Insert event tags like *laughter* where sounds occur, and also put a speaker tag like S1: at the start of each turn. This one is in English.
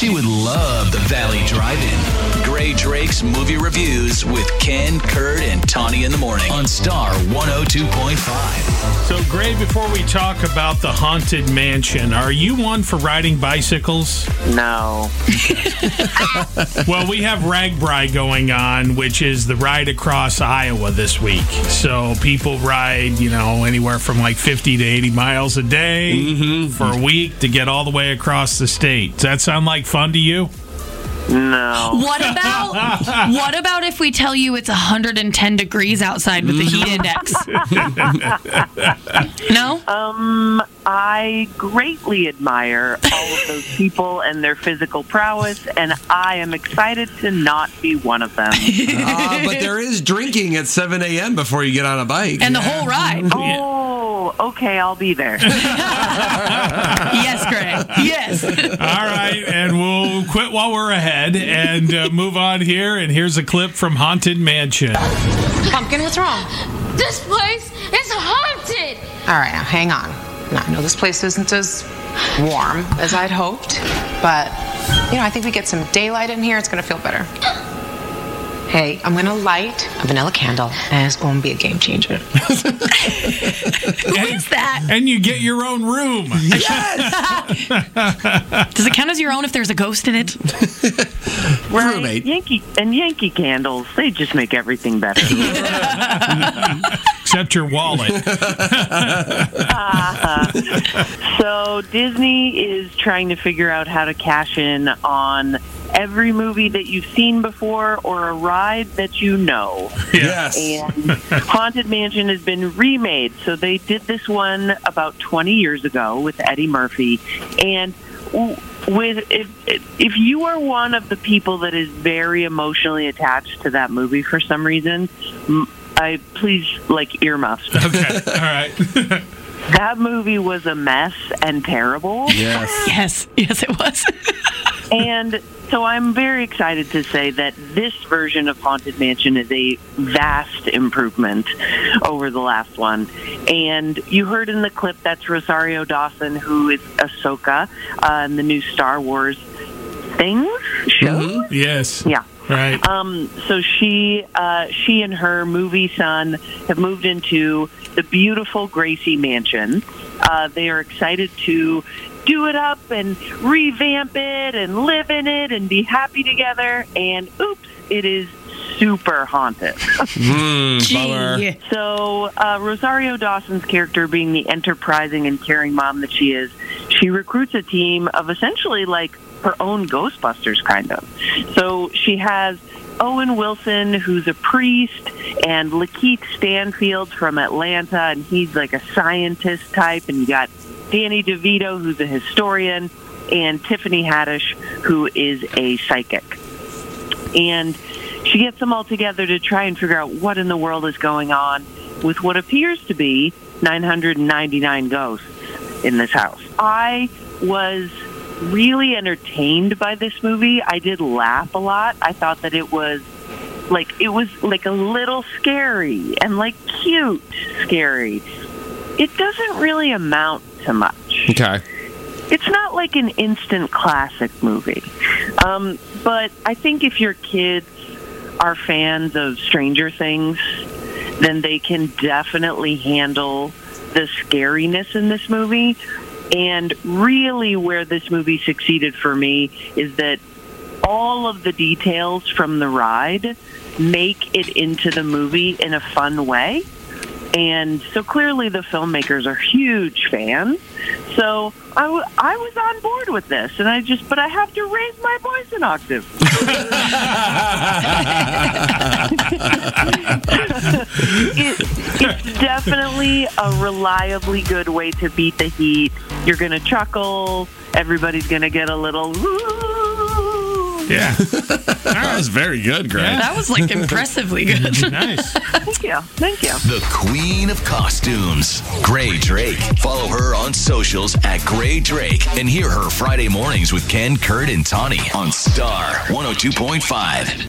S1: She would love the Valley Drive-In. Grae Drake's movie reviews with Ken, Kurt, and Tawny in the morning on Star 102.5.
S2: So, Grae, before we talk about the Haunted Mansion, are you one for riding bicycles?
S3: No. *laughs*
S2: well, we have RAGBRAI going on, which is the ride across Iowa this week. So people ride, you know, anywhere from like 50 to 80 miles a day mm-hmm. for a week to get all the way across the state. Does that sound like fun to you?
S3: No.
S4: What about *laughs* what about if we tell you it's 110 degrees outside with the heat index? *laughs* no?
S3: Um, I greatly admire all of those people and their physical prowess, and I am excited to not be one of them.
S5: Uh, *laughs* but there is drinking at 7 a.m. before you get on a bike.
S4: And the whole ride.
S3: Oh, okay, I'll be there. *laughs*
S4: yes, Greg. Yes.
S2: All right, and we'll quit while we're ahead and uh, move on here. And here's a clip from Haunted Mansion.
S6: Pumpkin, what's wrong?
S7: This place is haunted!
S6: All right, now hang on. Now, I know this place isn't as warm as I'd hoped, but you know, I think we get some daylight in here, it's gonna feel better. Hey, I'm gonna light a vanilla candle, and it's gonna be a game changer. *laughs*
S4: Who is that?
S2: And you get your own room. Yes. *laughs*
S4: Does it count as your own if there's a ghost in it? *laughs*
S3: Right?
S5: Roommate.
S3: Yankee and Yankee candles, they just make everything better.
S2: Except your wallet. Uh-huh.
S3: so Disney is trying to figure out how to cash in on every movie that you've seen before or a ride that you know. *laughs*
S5: Yes.
S3: And Haunted Mansion has been remade. So they did this one about 20 years ago with Eddie Murphy. And with if, if you are one of the people that is very emotionally attached to that movie for some reason, m- I please like earmuffs. *laughs*
S2: Okay, all right. *laughs*
S3: That movie was a mess and terrible.
S5: Yes.
S4: Yes. Yes, it was.
S3: And so I'm very excited to say that this version of Haunted Mansion is a vast improvement over the last one. And you heard in the clip that's Rosario Dawson, who is Ahsoka uh, in the new Star Wars things show.
S2: Yes.
S3: Yeah.
S2: Right.
S3: Um, so she, uh, she and her movie son have moved into the beautiful Gracey Mansion. Uh, they are excited to do it up and revamp it and live in it and be happy together. And oops, it is super haunted. *laughs*
S5: bummer.
S3: So, uh, Rosario Dawson's character, being the enterprising and caring mom that she is, she recruits a team of essentially like her own Ghostbusters, kind of. So she has Owen Wilson, who's a priest, and LaKeith Stanfield from Atlanta, and he's like a scientist type, and you got Danny DeVito, who's a historian, and Tiffany Haddish, who is a psychic. And she gets them all together to try and figure out what in the world is going on with what appears to be 999 ghosts in this house. I was really entertained by this movie. I did laugh a lot. I thought that it was like it was like a little scary and like cute scary. It doesn't really amount to much
S5: Okay.
S3: it's not like an instant classic movie. Um, but I think if your kids are fans of Stranger Things, then they can definitely handle the scariness in this movie. And really, where this movie succeeded for me is that all of the details from the ride make it into the movie in a fun way. And so clearly the filmmakers are huge fans. So I, w- I was on board with this, and I just, but I have to raise my voice an octave. *laughs* it, it's definitely a reliably good way to beat the heat. You're going to chuckle. Everybody's going to get a little. "Woo."
S2: Yeah. *laughs*
S5: That was very good, Greg.
S4: That was like impressively good. *laughs*
S2: Nice.
S3: Thank you. Thank you.
S1: The queen of costumes, Grae Drake. Follow her on socials at Grae Drake and hear her Friday mornings with Ken, Kurt, and Tawny on Star 102.5.